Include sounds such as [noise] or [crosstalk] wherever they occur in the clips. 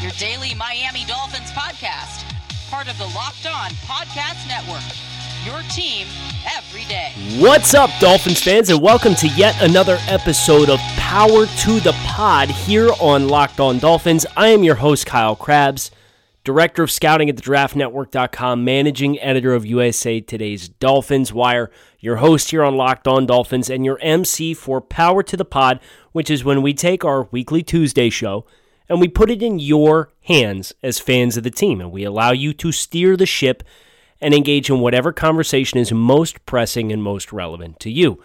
your daily Miami Dolphins podcast, part of the Locked On Podcast Network. Your team every day. What's up, Dolphins fans, and welcome to yet another episode of Power to the Pod here on Locked On Dolphins. I am your host, Kyle Crabbs, Director of Scouting at the DraftNetwork.com, Managing Editor of USA Today's Dolphins Wire, your host here on Locked On Dolphins, and your MC for Power to the Pod, which is when we take our weekly Tuesday show and we put it in your hands as fans of the team, and we allow you to steer the ship and engage in whatever conversation is most pressing and most relevant to you.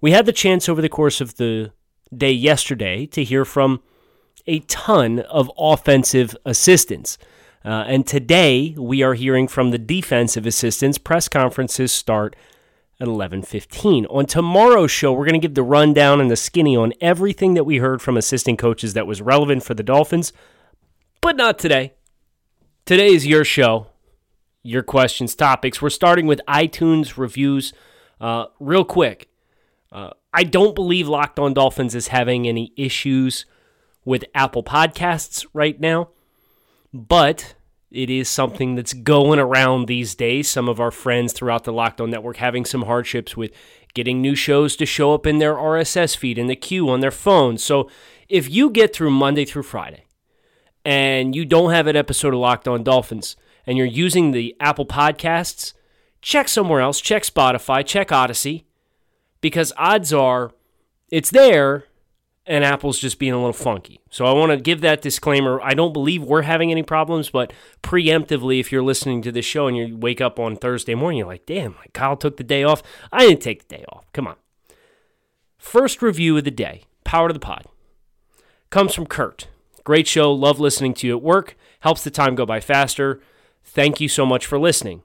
We had the chance over the course of the day yesterday to hear from a ton of offensive assistants. Uh, and today we are hearing from the defensive assistants. Press conferences start at 11:15. On tomorrow's show, we're going to give the rundown and the skinny on everything that we heard from assistant coaches that was relevant for the Dolphins, but not today. Today is your show your questions, topics. We're starting with iTunes reviews. Uh, real quick, uh, I don't believe Locked On Dolphins is having any issues with Apple Podcasts right now, but it is something that's going around these days. Some of our friends throughout the Locked On Network having some hardships with getting new shows to show up in their RSS feed in the queue on their phone. So if you get through Monday through Friday and you don't have an episode of Locked On Dolphins, and you're using the Apple Podcasts, check somewhere else. Check Spotify, check Odyssey, because odds are it's there and Apple's just being a little funky. So I want to give that disclaimer. I don't believe we're having any problems, but preemptively, if you're listening to this show and you wake up on Thursday morning, you're like, damn, like Kyle took the day off. I didn't take the day off. Come on. First review of the day, Power to the Pod, comes from Kurt. Great show. Love listening to you at work. Helps the time go by faster. Thank you so much for listening.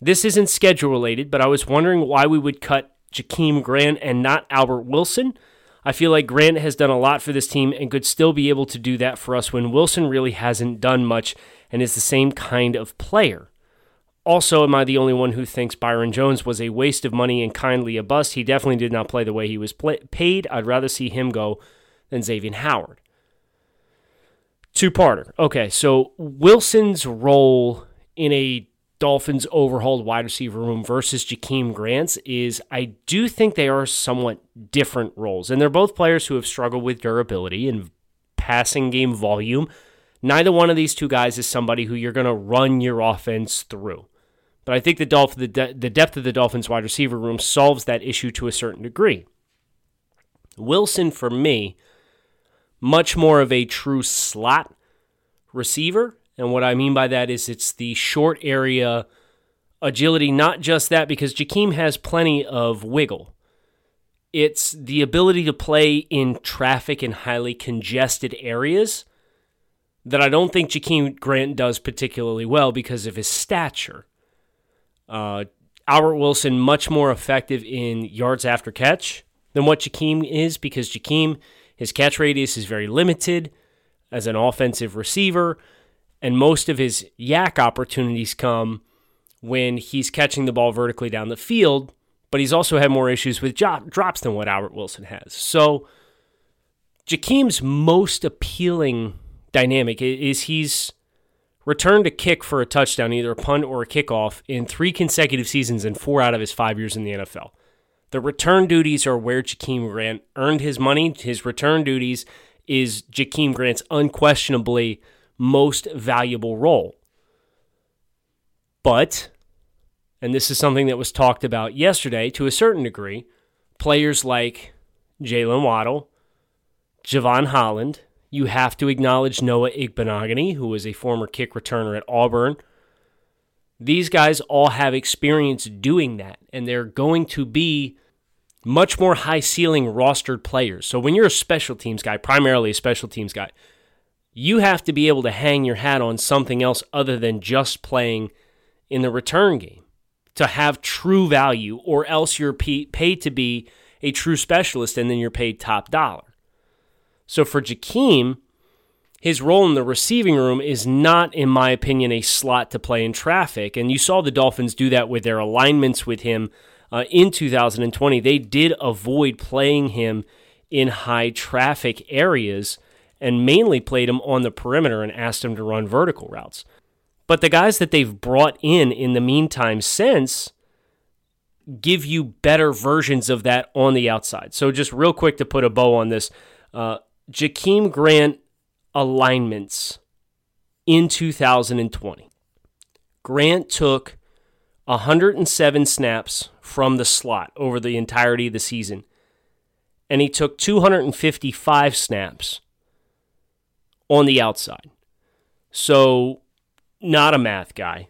This isn't schedule related, but I was wondering why we would cut Jakeem Grant and not Albert Wilson. I feel like Grant has done a lot for this team and could still be able to do that for us when Wilson really hasn't done much and is the same kind of player. Also, am I the only one who thinks Byron Jones was a waste of money and kindly a bust? He definitely did not play the way he was play- paid. I'd rather see him go than Xavier Howard. Two parter. Okay, so Wilson's role in a Dolphins overhauled wide receiver room versus Jakeem Grant's is I do think they are somewhat different roles. And they're both players who have struggled with durability and passing game volume. Neither one of these two guys is somebody who you're going to run your offense through. But I think the Dolph- the, de- the depth of the Dolphins wide receiver room solves that issue to a certain degree. Wilson, for me, much more of a true slot receiver. And what I mean by that is it's the short area agility, not just that, because Jakeem has plenty of wiggle. It's the ability to play in traffic in highly congested areas that I don't think Jakeem Grant does particularly well because of his stature. Uh, Albert Wilson, much more effective in yards after catch than what Jakeem is because Jakeem his catch radius is very limited as an offensive receiver, and most of his YAC opportunities come when he's catching the ball vertically down the field, but he's also had more issues with drops than what Albert Wilson has. So, Jakeem's most appealing dynamic is he's returned a kick for a touchdown, either a punt or a kickoff, in three consecutive seasons and four out of his five years in the NFL. The return duties are where Jakeem Grant earned his money. His return duties is Jakeem Grant's unquestionably most valuable role. But, and this is something that was talked about yesterday to a certain degree, players like Jaylen Waddle, Jevon Holland, you have to acknowledge Noah Igbinoghene, who was a former kick returner at Auburn. These guys all have experience doing that, and they're going to be much more high ceiling rostered players. So when you're a special teams guy, primarily a special teams guy, you have to be able to hang your hat on something else other than just playing in the return game to have true value, or else you're paid to be a true specialist and then you're paid top dollar. So for Jakeem, his role in the receiving room is not, in my opinion, a slot to play in traffic. And you saw the Dolphins do that with their alignments with him uh, in 2020. They did avoid playing him in high traffic areas and mainly played him on the perimeter and asked him to run vertical routes. But the guys that they've brought in in the meantime since give you better versions of that on the outside. So, just real quick to put a bow on this uh, Jakeem Grant alignments in 2020. Grant took 107 snaps from the slot over the entirety of the season, and he took 255 snaps on the outside. So, not a math guy,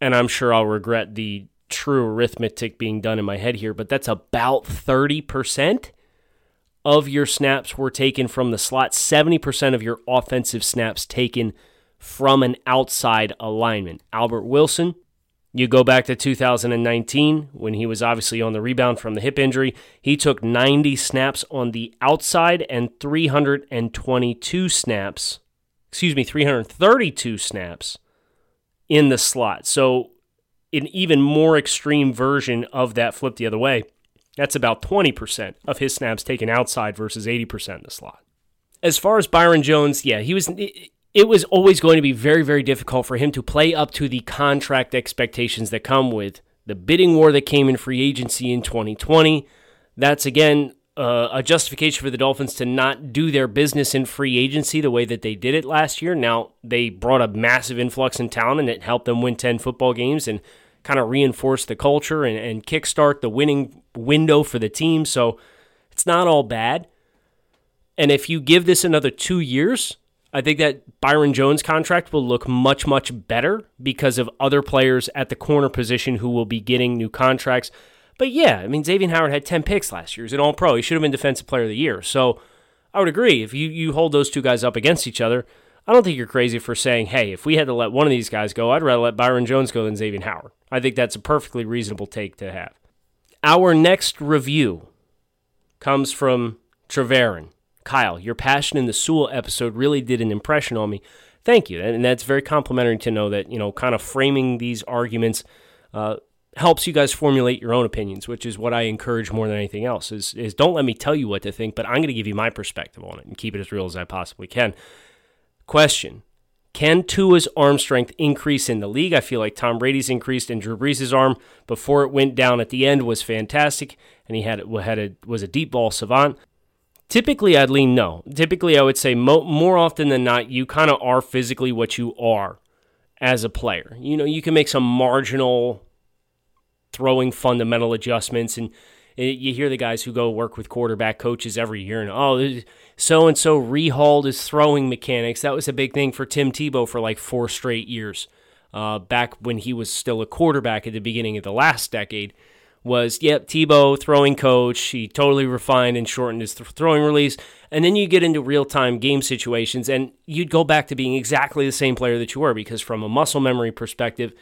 and I'm sure I'll regret the true arithmetic being done in my head here, but that's about 30% of your snaps were taken from the slot, 70% of your offensive snaps taken from an outside alignment. Albert Wilson, you go back to 2019 when he was obviously on the rebound from the hip injury. He took 90 snaps on the outside and 322 snaps, excuse me, 332 snaps in the slot. So, an even more extreme version of that flip the other way. That's about 20% of his snaps taken outside versus 80% in the slot. As far as Byron Jones, yeah, he was it was always going to be very very difficult for him to play up to the contract expectations that come with the bidding war that came in free agency in 2020. That's again uh, a justification for the Dolphins to not do their business in free agency the way that they did it last year. Now, they brought a massive influx in talent and it helped them win 10 football games and kind of reinforce the culture and, and kickstart the winning window for the team. So it's not all bad. And if you give this another two years, I think that Byron Jones contract will look much, much better because of other players at the corner position who will be getting new contracts. But yeah, I mean, Xavier Howard had 10 picks last year. He's an all pro. He should have been Defensive Player of the Year. So I would agree. If you, you hold those two guys up against each other, I don't think you're crazy for saying, hey, if we had to let one of these guys go, I'd rather let Byron Jones go than Xavier Howard. I think that's a perfectly reasonable take to have. Our next review comes from Treverin. Kyle, your passion in the Sewell episode really did an impression on me. Thank you. And that's very complimentary to know that, you know, kind of framing these arguments uh, helps you guys formulate your own opinions, which is what I encourage more than anything else. Is, is don't let me tell you what to think, but I'm going to give you my perspective on it and keep it as real as I possibly can. Question Can Tua's arm strength increase in the league? I feel like Tom Brady's increased and Drew Brees' arm before it went down at the end was fantastic, and he had, had a, was a deep ball savant. Typically, I'd lean no. Typically, I would say mo- more often than not, you kind of are physically what you are as a player. You know, you can make some marginal throwing fundamental adjustments and you hear the guys who go work with quarterback coaches every year and oh so and so rehauled his throwing mechanics that was a big thing for tim tebow for like four straight years uh, back when he was still a quarterback at the beginning of the last decade was yep tebow throwing coach. He totally refined and shortened his th- throwing release. And then you get into real-time game situations and you'd go back to being exactly the same player that you were because from a muscle memory perspective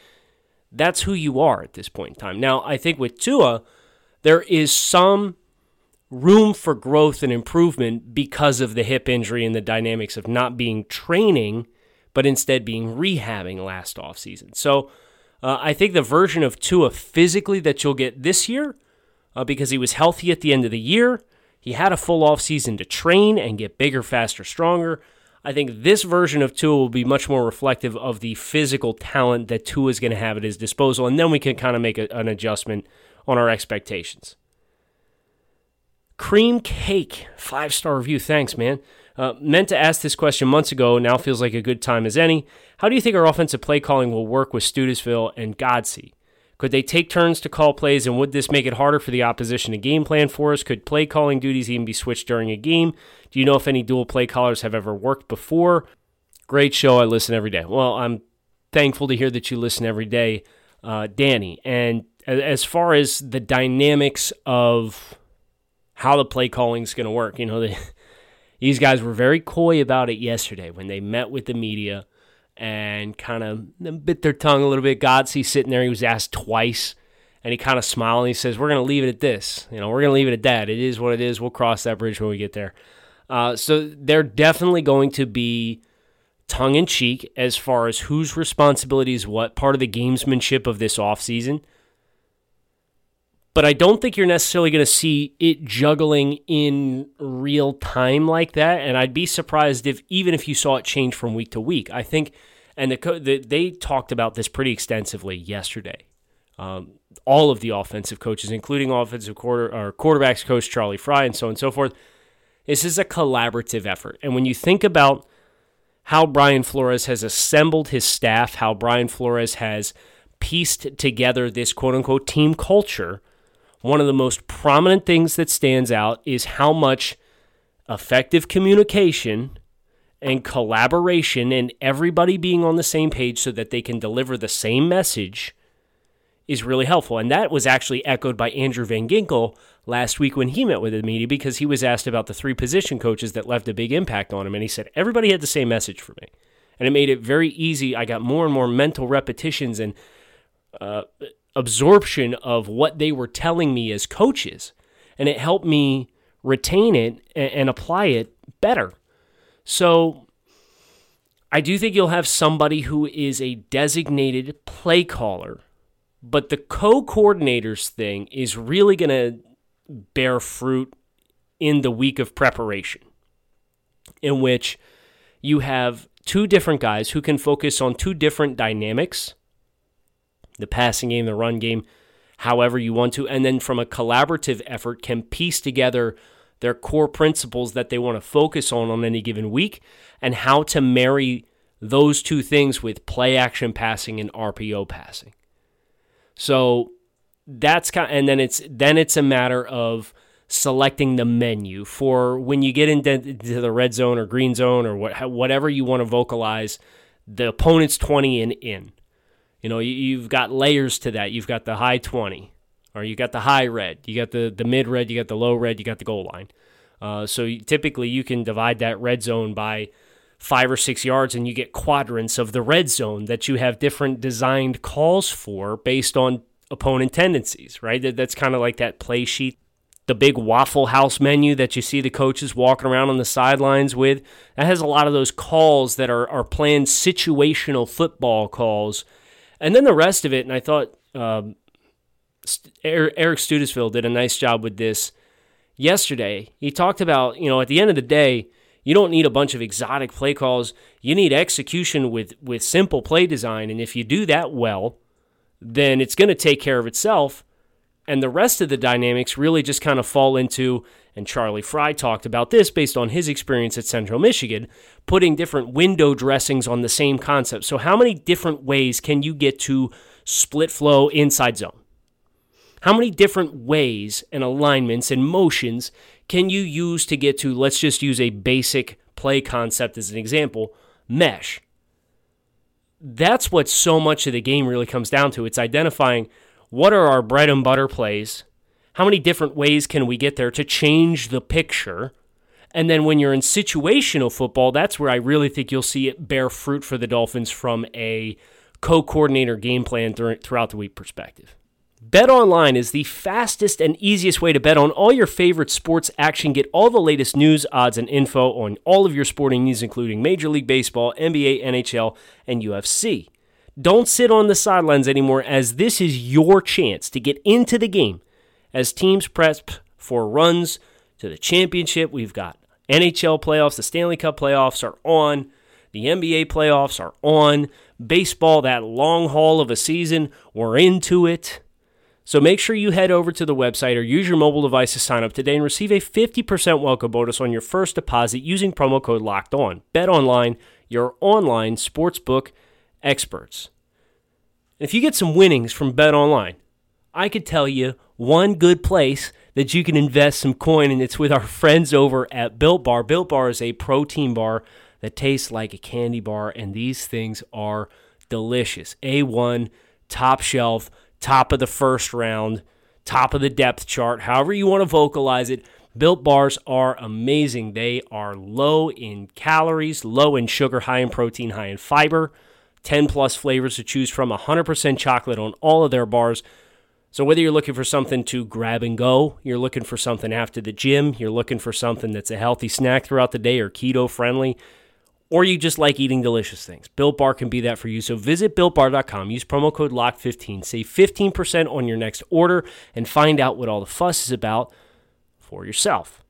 that's who you are at this point in time. Now i think with tua there is some room for growth and improvement because of the hip injury and the dynamics of not being training, but instead being rehabbing last offseason. So uh, I think the version of Tua physically that you'll get this year, uh, because he was healthy at the end of the year, he had a full offseason to train and get bigger, faster, stronger. I think this version of Tua will be much more reflective of the physical talent that Tua is going to have at his disposal, and then we can kind of make a, an adjustment on our expectations. Cream Cake, five star review. Thanks, man. Uh, meant to ask this question months ago. Now feels like a good time as any. How do you think our offensive play calling will work with Studesville and Godsey? Could they take turns to call plays, and would this make it harder for the opposition to game plan for us? Could play calling duties even be switched during a game? Do you know if any dual play callers have ever worked before? Great show. I listen every day. Well, I'm thankful to hear that you listen every day, uh, Danny. And as far as the dynamics of how the play calling is going to work, you know, the, These guys were very coy about it yesterday when they met with the media and kind of bit their tongue a little bit. Godsey sitting there, he was asked twice, and he kind of smiled and he says, "We're going to leave it at this. You know, we're going to leave it at that. It is what it is. We'll cross that bridge when we get there." Uh, so they're definitely going to be tongue in cheek as far as whose responsibility is what, part of the gamesmanship of this offseason. But I don't think you're necessarily going to see it juggling in real time like that. And I'd be surprised if, even if you saw it change from week to week. I think, and the, the they talked about this pretty extensively yesterday. Um, all of the offensive coaches, including offensive quarter or quarterbacks coach Charlie Frye and so on and so forth. This is a collaborative effort. And when you think about how Brian Flores has assembled his staff, how Brian Flores has pieced together this quote unquote team culture, one of the most prominent things that stands out is how much effective communication and collaboration and everybody being on the same page so that they can deliver the same message is really helpful. And that was actually echoed by Andrew Van Ginkel last week when he met with the media because he was asked about the three position coaches that left a big impact on him. And he said, everybody had the same message for me. And it made it very easy. I got more and more mental repetitions and uh, absorption of what they were telling me as coaches. And it helped me retain it and, and apply it better. So I do think you'll have somebody who is a designated play caller but the co coordinators thing is really going to bear fruit in the week of preparation, in which you have two different guys who can focus on two different dynamics the passing game, the run game, however you want to, and then from a collaborative effort can piece together their core principles that they want to focus on on any given week and how to marry those two things with play action passing and RPO passing. So that's kind of, and then it's then it's a matter of selecting the menu for when you get into the red zone or green zone or what, whatever you want to vocalize the opponent's 20 and in you know you've got layers to that you've got the high 20 or you got the high red you got the, the mid red you got the low red you got the goal line uh, so you, typically you can divide that red zone by five or six yards and you get quadrants of the red zone that you have different designed calls for based on opponent tendencies, right? That's kind of like that play sheet. The big Waffle House menu that you see the coaches walking around on the sidelines with, that has a lot of those calls that are, are planned situational football calls. And then the rest of it, and I thought um, Eric Studesville did a nice job with this yesterday. He talked about, you know, at the end of the day, you don't need a bunch of exotic play calls. You need execution with, with simple play design. And if you do that well, then it's going to take care of itself. And the rest of the dynamics really just kind of fall into, and Charlie Frye talked about this based on his experience at Central Michigan, putting different window dressings on the same concept. So, how many different ways can you get to split flow inside zone? How many different ways and alignments and motions can you use to get to, let's just use a basic play concept as an example, mesh? That's what so much of the game really comes down to. It's identifying what are our bread and butter plays, how many different ways can we get there to change the picture. And then when you're in situational football, that's where I really think you'll see it bear fruit for the Dolphins from a co coordinator game plan throughout the week perspective. BetOnline is the fastest and easiest way to bet on all your favorite sports action. Get all the latest news, odds, and info on all of your sporting news, including Major League Baseball, NBA, NHL, and UFC. Don't sit on the sidelines anymore, as this is your chance to get into the game as teams prep for runs to the championship. We've got NHL playoffs, the Stanley Cup playoffs are on, the NBA playoffs are on, baseball, that long haul of a season, we're into it. So make sure you head over to the website or use your mobile device to sign up today and receive a 50% welcome bonus on your first deposit using promo code Locked On. Bet online, your online sportsbook experts. If you get some winnings from Bet Online, I could tell you one good place that you can invest some coin, and it's with our friends over at Built Bar. Built Bar is a protein bar that tastes like a candy bar, and these things are delicious. A1, top shelf top of the first round, top of the depth chart, however you want to vocalize it. Built bars are amazing. They are low in calories, low in sugar, high in protein, high in fiber. 10 plus flavors to choose from, 100% chocolate on all of their bars. So, whether you're looking for something to grab and go, you're looking for something after the gym, you're looking for something that's a healthy snack throughout the day or keto friendly, or you just like eating delicious things, Built Bar can be that for you. So, visit builtbar.com, use promo code LOCK15, save 15% on your next order, and find out what all the fuss is about for yourself.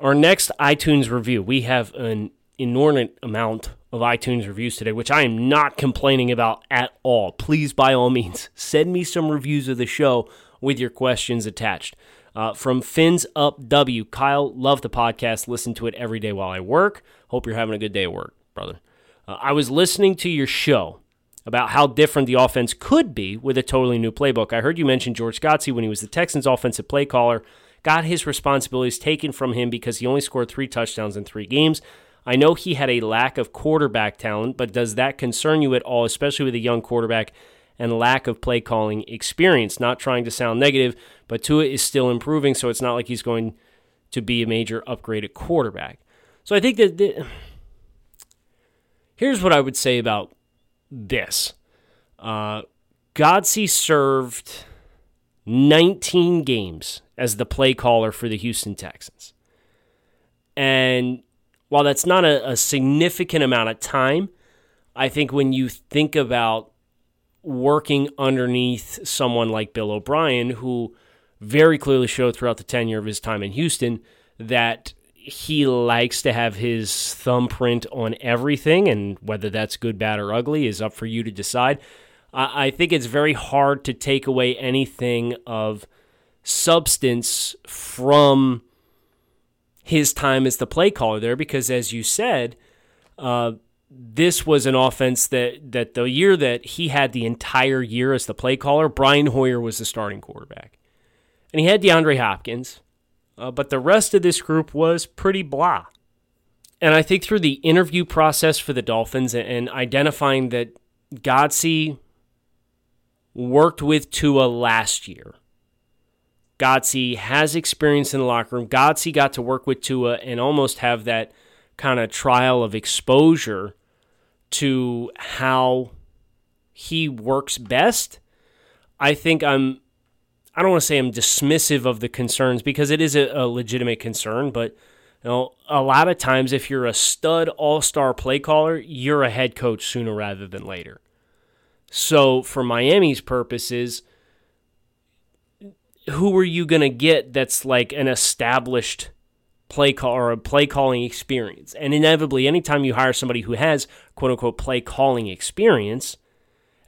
Our next iTunes review, we have an inordinate amount of iTunes reviews today, which I am not complaining about at all. Please, by all means, [laughs] send me some reviews of the show with your questions attached. Uh, from Fins Up W, Kyle, love the podcast. Listen to it every day while I work. Hope you're having a good day at work, brother. Uh, I was listening to your show about how different the offense could be with a totally new playbook. I heard you mention George Godsey when he was the Texans' offensive play caller, got his responsibilities taken from him because he only scored three touchdowns in three games. I know he had a lack of quarterback talent, but does that concern you at all, especially with a young quarterback and lack of play calling experience? Not trying to sound negative, but Tua is still improving, so it's not like he's going to be a major upgraded quarterback. So I think that the, here's what I would say about this. Uh, Godsey served 19 games as the play caller for the Houston Texans. And while that's not a, a significant amount of time, I think when you think about working underneath someone like Bill O'Brien, who very clearly showed throughout the tenure of his time in Houston that he likes to have his thumbprint on everything, and whether that's good, bad, or ugly is up for you to decide. I, I think it's very hard to take away anything of substance from his time as the play caller there because, as you said, uh, this was an offense that that the year that he had the entire year as the play caller, Brian Hoyer was the starting quarterback, and he had DeAndre Hopkins, uh, but the rest of this group was pretty blah. And I think through the interview process for the Dolphins and, and identifying that Godsey worked with Tua last year Godsey has experience in the locker room. Godsey got to work with Tua and almost have that kind of trial of exposure to how he works best. I think I'm I don't want to say I'm dismissive of the concerns because it is a, a legitimate concern, but you know, a lot of times if you're a stud all-star play caller, you're a head coach sooner rather than later. So for Miami's purposes, who are you going to get that's like an established play call or a play calling experience? And inevitably, anytime you hire somebody who has quote unquote play calling experience,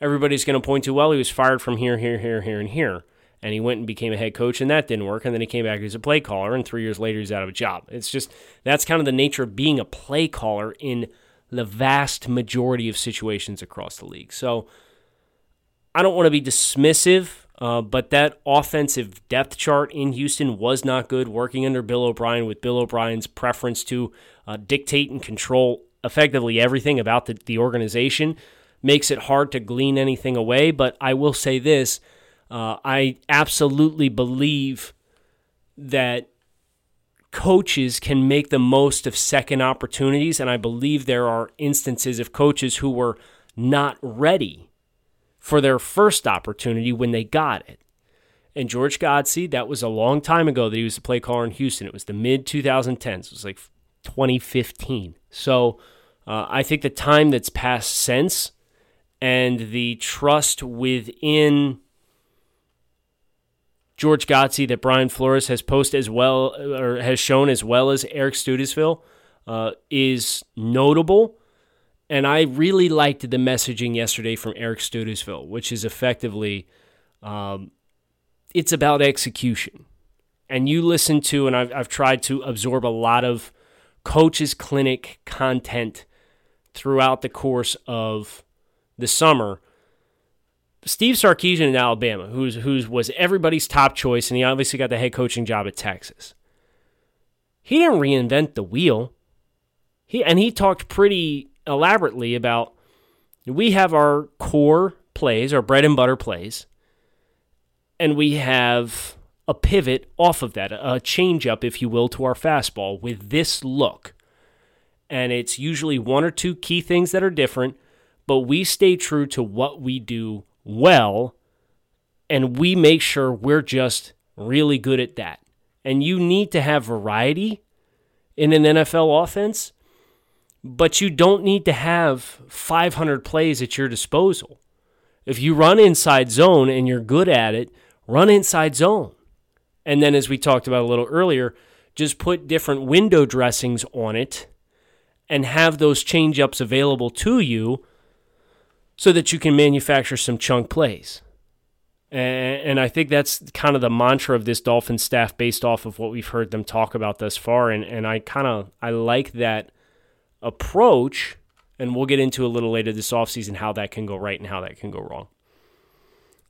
everybody's going to point to, well, he was fired from here, here, here, here, and here. And he went and became a head coach, and that didn't work. And then he came back as a play caller, and three years later, he's out of a job. It's just that's kind of the nature of being a play caller in the vast majority of situations across the league. So I don't want to be dismissive uh, but that offensive depth chart in Houston was not good working under Bill O'Brien with Bill O'Brien's preference to uh, dictate and control effectively everything about the, the organization. Makes it hard to glean anything away, but I will say this uh, I absolutely believe that coaches can make the most of second opportunities, and I believe there are instances of coaches who were not ready for their first opportunity when they got it. And George Godsey, that was a long time ago that he was a play caller in Houston. It was the mid 2010s. It was like 2015. So uh, I think the time that's passed since and the trust within George Godsey that Brian Flores has posted as well or has shown as well as Eric Studesville uh, is notable. And I really liked the messaging yesterday from Eric Studesville, which is effectively um, it's about execution. And you listen to, and I've, I've tried to absorb a lot of coaches' clinic content throughout the course of the summer. Steve Sarkisian in Alabama, who's who's was everybody's top choice, and he obviously got the head coaching job at Texas. He didn't reinvent the wheel. He and he talked pretty elaborately about we have our core plays, our bread and butter plays, and we have a pivot off of that, a change up, if you will, to our fastball with this look. And it's usually one or two key things that are different, but we stay true to what we do well, and we make sure we're just really good at that. And you need to have variety in an NFL offense, but you don't need to have 500 plays at your disposal. If you run inside zone and you're good at it, run inside zone. And then, as we talked about a little earlier, just put different window dressings on it and have those change ups available to you so that you can manufacture some chunk plays. And, I think that's kind of the mantra of this Dolphin staff based off of what we've heard them talk about thus far. And, and I kind of I like that approach. And we'll get into a little later this offseason how that can go right and how that can go wrong.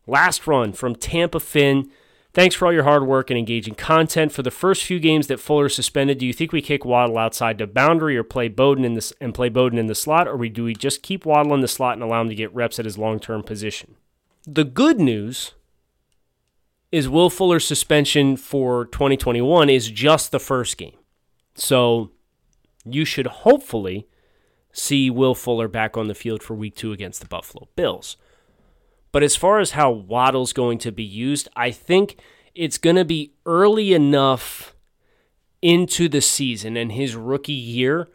Last run from Tampa Finn. Thanks for all your hard work and engaging content. For the first few games that Fuller suspended, do you think we kick Waddle outside the boundary or play Bowden in the, and play Bowden in the slot, or we, do we just keep Waddle in the slot and allow him to get reps at his long term position? The good news is Will Fuller's suspension for 2021 is just the first game. So you should hopefully see Will Fuller back on the field for week two against the Buffalo Bills. But as far as how Waddle's going to be used, I think it's going to be early enough into the season and his rookie year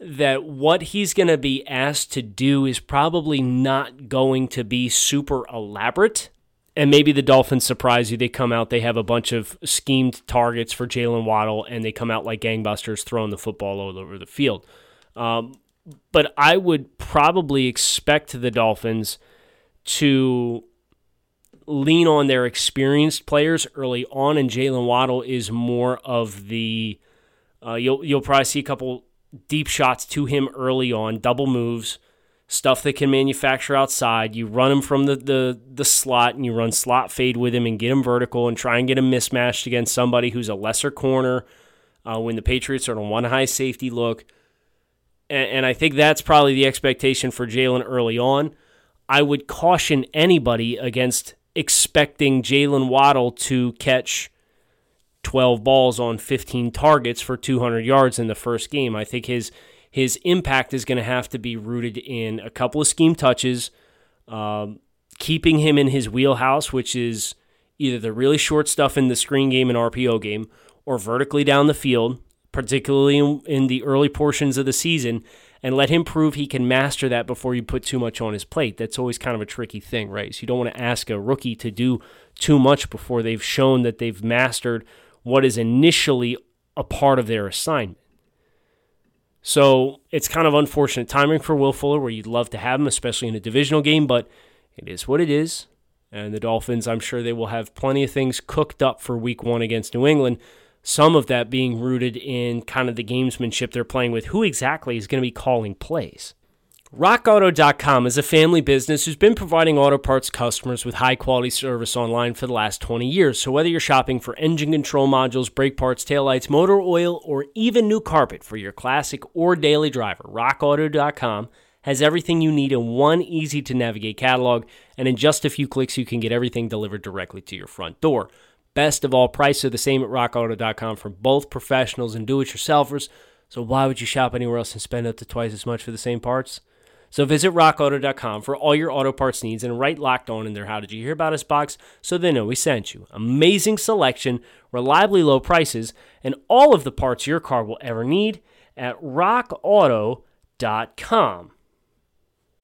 that what he's going to be asked to do is probably not going to be super elaborate. And maybe the Dolphins surprise you. They come out, they have a bunch of schemed targets for Jaylen Waddle, and they come out like gangbusters throwing the football all over the field. Um, but I would probably expect the Dolphins to lean on their experienced players early on, and Jaylen Waddle is more of the. Uh, you'll you'll probably see a couple deep shots to him early on, double moves, stuff that can manufacture outside. You run him from the the the slot, and you run slot fade with him, and get him vertical, and try and get him mismatched against somebody who's a lesser corner. Uh, when the Patriots are on one high safety look, and, and I think that's probably the expectation for Jaylen early on. I would caution anybody against expecting Jaylen Waddle to catch 12 balls on 15 targets for 200 yards in the first game. I think his his impact is going to have to be rooted in a couple of scheme touches, um, keeping him in his wheelhouse, which is either the really short stuff in the screen game and RPO game, or vertically down the field, particularly in, in the early portions of the season, and let him prove he can master that before you put too much on his plate. That's always kind of a tricky thing, right? So you don't want to ask a rookie to do too much before they've shown that they've mastered what is initially a part of their assignment. So it's kind of unfortunate timing for Will Fuller where you'd love to have him, especially in a divisional game, but it is what it is. And the Dolphins, I'm sure they will have plenty of things cooked up for week one against New England some of that being rooted in kind of the gamesmanship they're playing with. Who exactly is going to be calling plays? RockAuto.com is a family business who's been providing auto parts customers with high quality service online for the last 20 years. So, whether you're shopping for engine control modules, brake parts, taillights, motor oil, or even new carpet for your classic or daily driver, RockAuto.com has everything you need in one easy to navigate catalog. And in just a few clicks, you can get everything delivered directly to your front door. Best of all, prices are the same at rockauto.com for both professionals and do it yourselfers. So why would you shop anywhere else and spend up to twice as much for the same parts? So visit rockauto.com for all your auto parts needs and write locked on in their How Did You Hear About Us box so they know we sent you. Amazing selection, reliably low prices, and all of the parts your car will ever need at rockauto.com.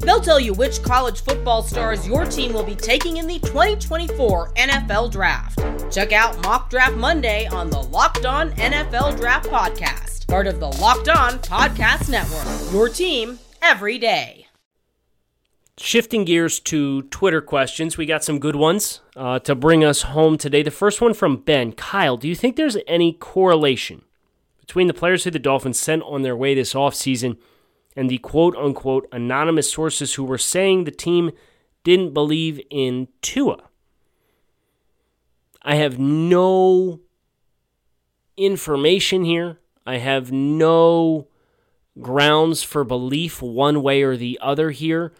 They'll tell you which college football stars your team will be taking in the 2024 NFL Draft. Check out Mock Draft Monday on the Locked On NFL Draft Podcast part of the Locked On Podcast Network. Your team every day. Shifting gears to Twitter questions, we got some good ones uh, to bring us home today. The first one from Ben Kyle Do you think there's any correlation between the players who the Dolphins sent on their way this offseason and the quote unquote anonymous sources who were saying the team didn't believe in Tua. I have no information here. I have no grounds for belief one way or the other here,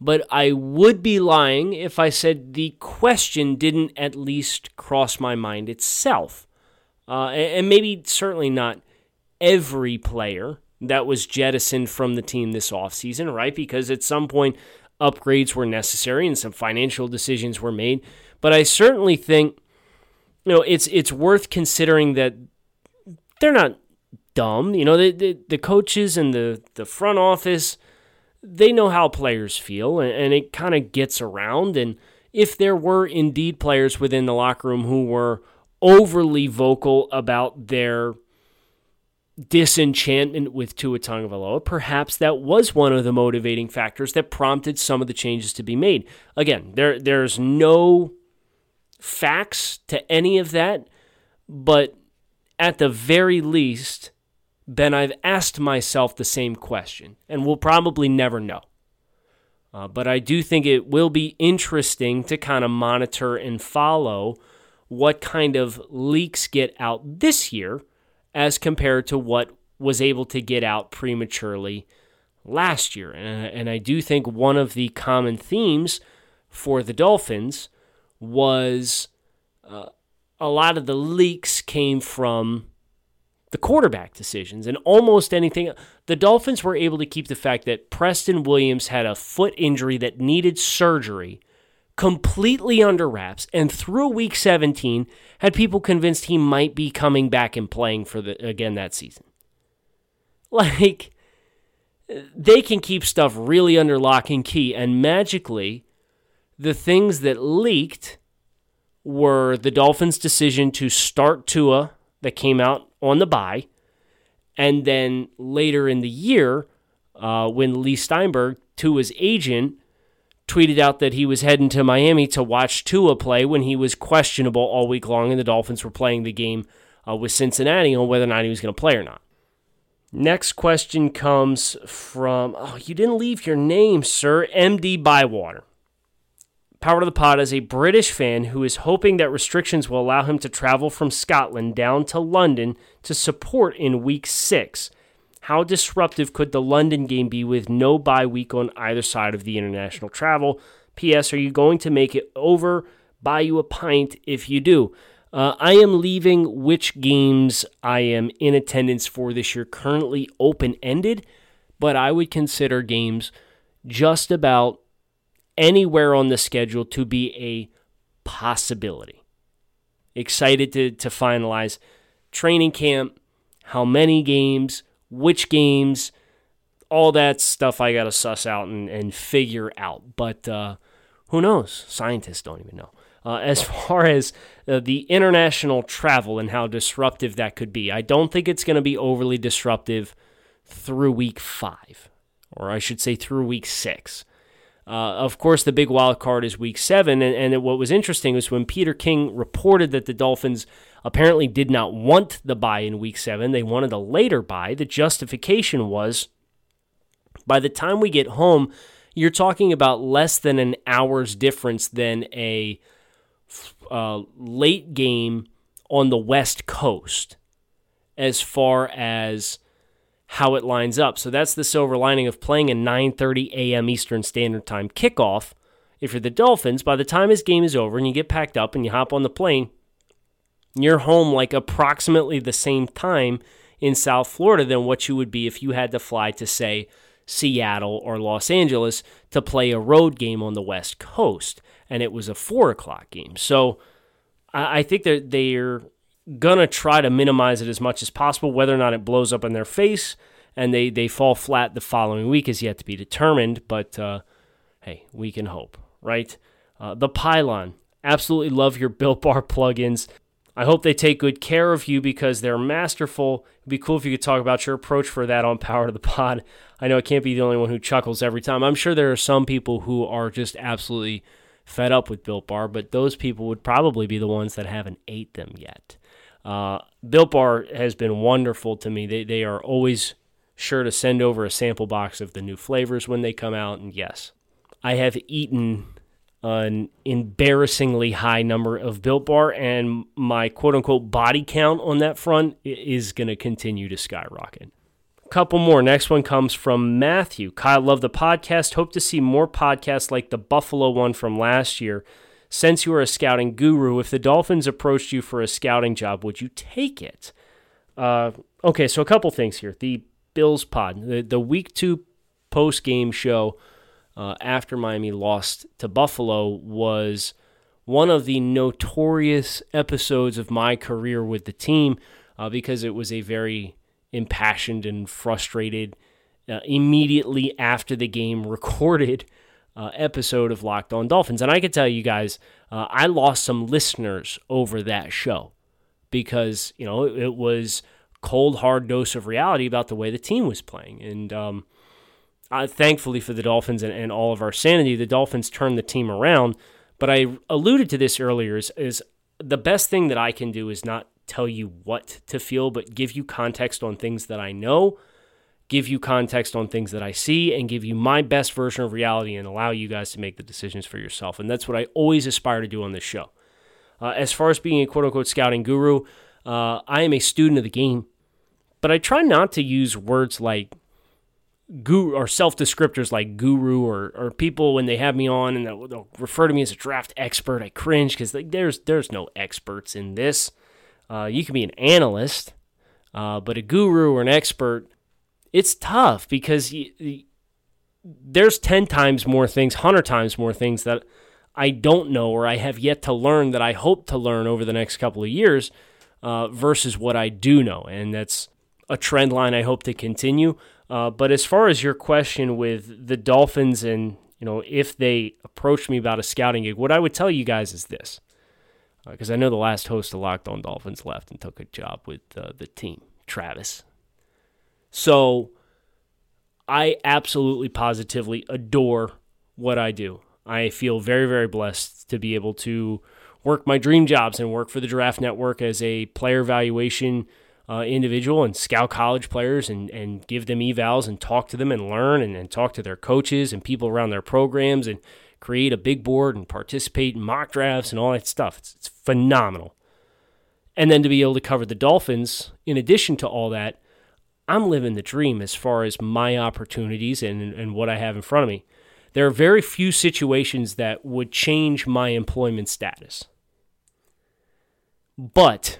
but I would be lying if I said the question didn't at least cross my mind itself. Uh, and maybe certainly not every player that was jettisoned from the team this offseason, right? Because at some point, upgrades were necessary and some financial decisions were made. But I certainly think, you know, it's it's worth considering that they're not dumb. You know, the, the, the coaches and the, the front office, they know how players feel, and, and it kind of gets around. And if there were indeed players within the locker room who were overly vocal about their disenchantment with Tua Tagovailoa, perhaps that was one of the motivating factors that prompted some of the changes to be made. Again, there there's no facts to any of that, but at the very least, Ben, I've asked myself the same question, and we'll probably never know. Uh, but I do think it will be interesting to kind of monitor and follow what kind of leaks get out this year as compared to what was able to get out prematurely last year. And, and I do think one of the common themes for the Dolphins was uh, a lot of the leaks came from the quarterback decisions and almost anything. The Dolphins were able to keep the fact that Preston Williams had a foot injury that needed surgery completely under wraps and through week 17 had people convinced he might be coming back and playing for the again that season. [laughs] Like they can keep stuff really under lock and key and magically the things that leaked were the Dolphins' decision to start Tua that came out on the bye, and then later in the year, uh, when Leigh Steinberg, Tua's agent, tweeted out that he was heading to Miami to watch Tua play when he was questionable all week long, and the Dolphins were playing the game uh, with Cincinnati on whether or not he was going to play or not. Next question comes from, oh, you didn't leave your name, sir, MD Bywater. Power to the Pod is a British fan who is hoping that restrictions will allow him to travel from Scotland down to London to support in week six. How disruptive could the London game be with no bye week on either side of the international travel? P.S. Are you going to make it over? Buy you a pint if you do. Uh, I am leaving which games I am in attendance for this year currently open ended, but I would consider games just about anywhere on the schedule to be a possibility. Excited to, to finalize training camp, how many games, which games, all that stuff I got to suss out and, and figure out. But uh, who knows? Scientists don't even know. Uh, as [laughs] far as uh, the international travel and how disruptive that could be, I don't think it's going to be overly disruptive through week five, or I should say through week six. Uh, of course, the big wild card is week seven. And, and what was interesting was when Peter King reported that the Dolphins apparently did not want the bye in week seven, they wanted a later bye. The justification was by the time we get home, you're talking about less than an hour's difference than a uh, late game on the West Coast as far as how it lines up. So that's the silver lining of playing a 9:30 a.m. Eastern Standard Time kickoff. If you're the Dolphins, by the time his game is over and you get packed up and you hop on the plane, you're home like approximately the same time in South Florida than what you would be if you had to fly to say Seattle or Los Angeles to play a road game on the West Coast, and it was a four o'clock game. So I think that they're gonna try to minimize it as much as possible. Whether or not it blows up in their face and they they fall flat the following week is yet to be determined. But uh, hey, we can hope, right? Uh, the Pylon, absolutely love your Built Bar plugins. I hope they take good care of you because they're masterful. It'd be cool if you could talk about your approach for that on Power to the Pod. I know I can't be the only one who chuckles every time. I'm sure there are some people who are just absolutely fed up with Built Bar, but those people would probably be the ones that haven't ate them yet. Uh, Built Bar has been wonderful to me. They, they are always sure to send over a sample box of the new flavors when they come out. And yes, I have eaten an embarrassingly high number of Built Bar, and my quote unquote body count on that front is going to continue to skyrocket. A couple more. Next one comes from Matthew. Kyle, love the podcast. Hope to see more podcasts like the Buffalo one from last year. Since you are a scouting guru, if the Dolphins approached you for a scouting job, would you take it? Uh, okay, so a couple things here. The Bills pod, the, the week two post game show uh, after Miami lost to Buffalo was one of the notorious episodes of my career with the team uh, because it was a very impassioned and frustrated, uh, immediately after the game [laughs] recorded uh, episode of Locked On Dolphins. And I can tell you guys, uh, I lost some listeners over that show because, you know, it, it was cold, hard dose of reality about the way the team was playing. And, um, uh, thankfully for the Dolphins and, and, all of our sanity, the Dolphins turned the team around. But I alluded to this earlier is, is the best thing that I can do is not tell you what to feel, but give you context on things that I know, give you context on things that I see, and give you my best version of reality and allow you guys to make the decisions for yourself. And that's what I always aspire to do on this show. Uh, as far as being a quote unquote scouting guru, uh, I am a student of the game, but I try not to use words like guru or self descriptors like guru or, or people when they have me on and they'll, they'll refer to me as a draft expert. I cringe because like, there's there's no experts in this. Uh, you can be an analyst, uh, but a guru or an expert, it's tough because there's ten times more things, hundred times more things that I don't know or I have yet to learn that I hope to learn over the next couple of years uh, versus what I do know, and that's a trend line I hope to continue. Uh, but as far as your question with the Dolphins and you know if they approach me about a scouting gig, what I would tell you guys is this, because uh, I know the last host of Locked On Dolphins left and took a job with uh, the team, Travis. So I absolutely positively adore what I do. I feel very very blessed to be able to work my dream jobs and work for the Draft Network as a player valuation uh, individual and scout college players and, and give them evals and talk to them and learn and, and talk to their coaches and people around their programs and create a big board and participate in mock drafts and all that stuff. It's, it's phenomenal. And then to be able to cover the Dolphins, in addition to all that, I'm living the dream as far as my opportunities and, and what I have in front of me. There are very few situations that would change my employment status. But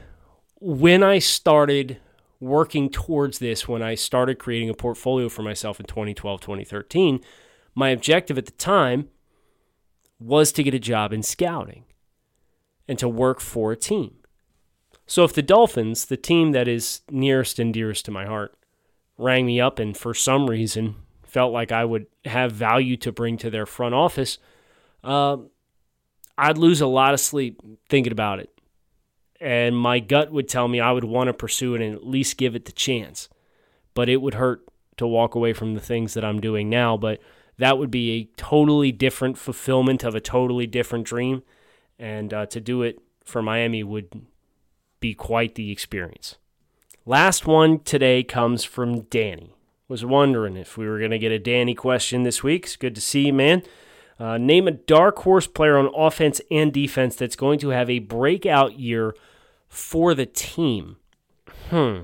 when I started working towards this, when I started creating a portfolio for myself in 2012, 2013, my objective at the time was to get a job in scouting and to work for a team. So if the Dolphins, the team that is nearest and dearest to my heart, rang me up and for some reason felt like I would have value to bring to their front office, uh, I'd lose a lot of sleep thinking about it and my gut would tell me I would want to pursue it and at least give it the chance. But it would hurt to walk away from the things that I'm doing now, but that would be a totally different fulfillment of a totally different dream. And uh, to do it for Miami would be quite the experience. Last one today comes from Danny. Was wondering if we were going to get a Danny question this week. It's good to see you, man. Uh, name a dark horse player on offense and defense that's going to have a breakout year for the team. Hmm.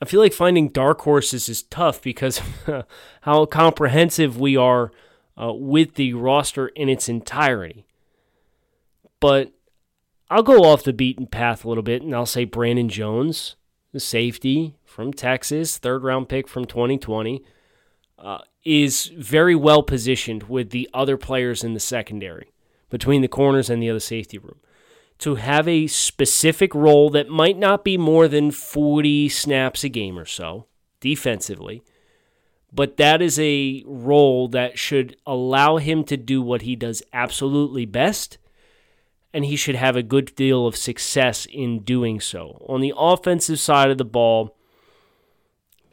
I feel like finding dark horses is tough because [laughs] how comprehensive we are uh, with the roster in its entirety. But I'll go off the beaten path a little bit and I'll say Brandon Jones, the safety from Texas, third round pick from 2020, uh, is very well positioned with the other players in the secondary between the corners and the other safety room to have a specific role that might not be more than 40 snaps a game or so defensively. But that is a role that should allow him to do what he does absolutely best, and he should have a good deal of success in doing so. On the offensive side of the ball,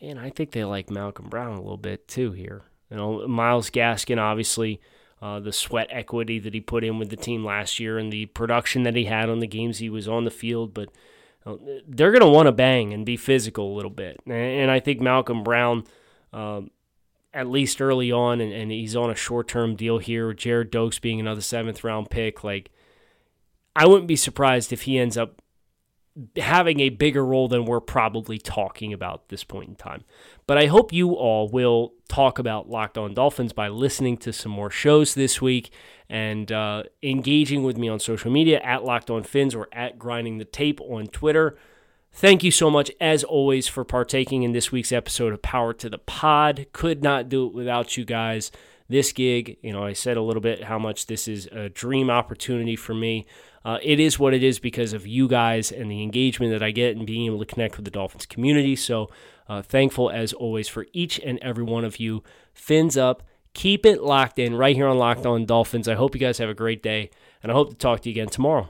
man, I think they like Malcolm Brown a little bit too here. You know, Myles Gaskin, obviously, uh, the sweat equity that he put in with the team last year and the production that he had on the games he was on the field, but uh, they're going to want to bang and be physical a little bit. And I think Malcolm Brown, um, at least early on, and, and he's on a short term deal here. Gerrid Doaks being another seventh round pick, like I wouldn't be surprised if he ends up having a bigger role than we're probably talking about at this point in time. But I hope you all will talk about Locked On Dolphins by listening to some more shows this week and uh, engaging with me on social media at Locked On Fins or at Grinding the Tape on Twitter. Thank you so much, as always, for partaking in this week's episode of Power to the Pod. Could not do it without you guys. This gig, you know, I said a little bit how much this is a dream opportunity for me. Uh, it is what it is because of you guys and the engagement that I get and being able to connect with the Dolphins community. So uh, thankful, as always, for each and every one of you. Fins up. Keep it locked in right here on Locked On Dolphins. I hope you guys have a great day, and I hope to talk to you again tomorrow.